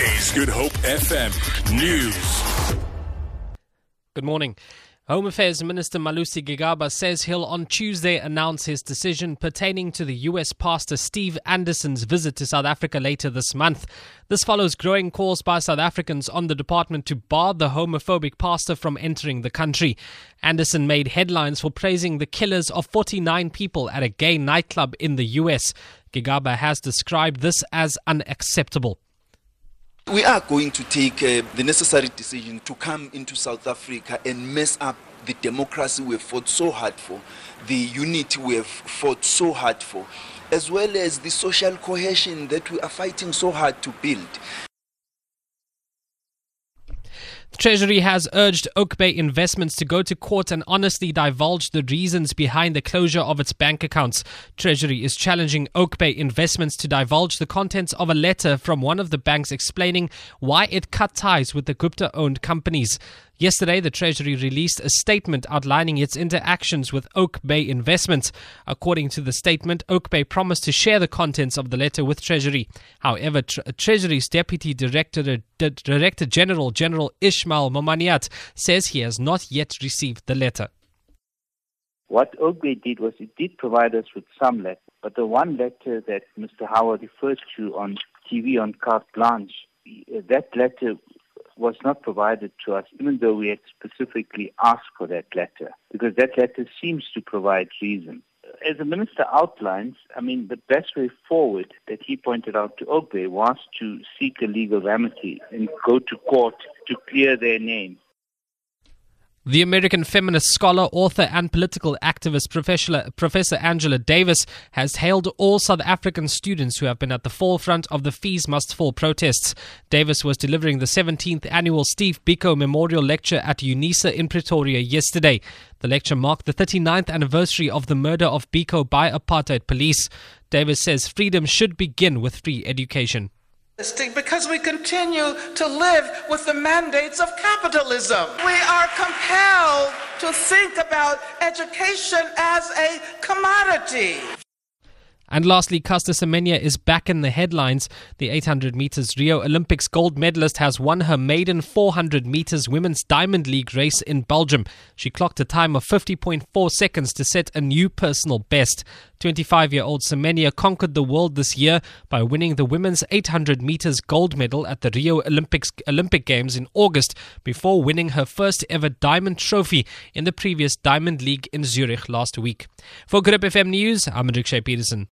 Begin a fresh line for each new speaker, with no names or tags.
Is Good Hope FM News.
Good morning. Home Affairs Minister Malusi Gigaba says he'll on Tuesday announce his decision pertaining to the US pastor Steve Anderson's visit to South Africa later this month. This follows growing calls by South Africans on the department to bar the homophobic pastor from entering the country. Anderson made headlines for praising the killers of 49 people at a gay nightclub in the US. Gigaba has described this as unacceptable.
We are going to take uh, the necessary decision to come into South Africa and mess up the democracy we have fought so hard for, the unity we have fought so hard for, as well as the social cohesion that we are fighting so hard to build.
The Treasury has urged Oakbay Investments to go to court and honestly divulge the reasons behind the closure of its bank accounts. Treasury is challenging Oakbay Investments to divulge the contents of a letter from one of the banks explaining why it cut ties with the Gupta owned companies. Yesterday, the Treasury released a statement outlining its interactions with Oakbay Investments. According to the statement, Oakbay promised to share the contents of the letter with Treasury. However, Tre- Treasury's Deputy Director, D- Director General, General Ishmael Momoniat, says he has not yet received the letter.
What Oak Bay did was it did provide us with some letters, but the one letter that Mr. Howa refers to on TV on Carte Blanche, that letter was not provided to us, even though we had specifically asked for that letter, because that letter seems to provide reason. As the minister outlines, I mean, the best way forward that he pointed out to Oak was to seek a legal remedy and go to court to clear their name.
The American feminist scholar, author, and political activist Professor, Professor Angela Davis has hailed all South African students who have been at the forefront of the Fees Must Fall protests. Davis was delivering the 17th annual Steve Biko Memorial Lecture at UNISA in Pretoria yesterday. The lecture marked the 39th anniversary of the murder of Biko by apartheid police. Davis says freedom should begin with free education
because we continue to live with the mandates of capitalism. We are compelled to think about education as a commodity.
And lastly, Caster Semenya is back in the headlines. The 800 meters Rio Olympics gold medalist has won her maiden 400 meters women's Diamond League race in Belgium. She clocked a time of 50.4 seconds to set a new personal best. 25 year old Semenya conquered the world this year by winning the women's 800 meters gold medal at the Rio Olympics, Olympic Games in August before winning her first ever diamond trophy in the previous Diamond League in Zurich last week. For Good FM News, I'm Rikshay Peterson.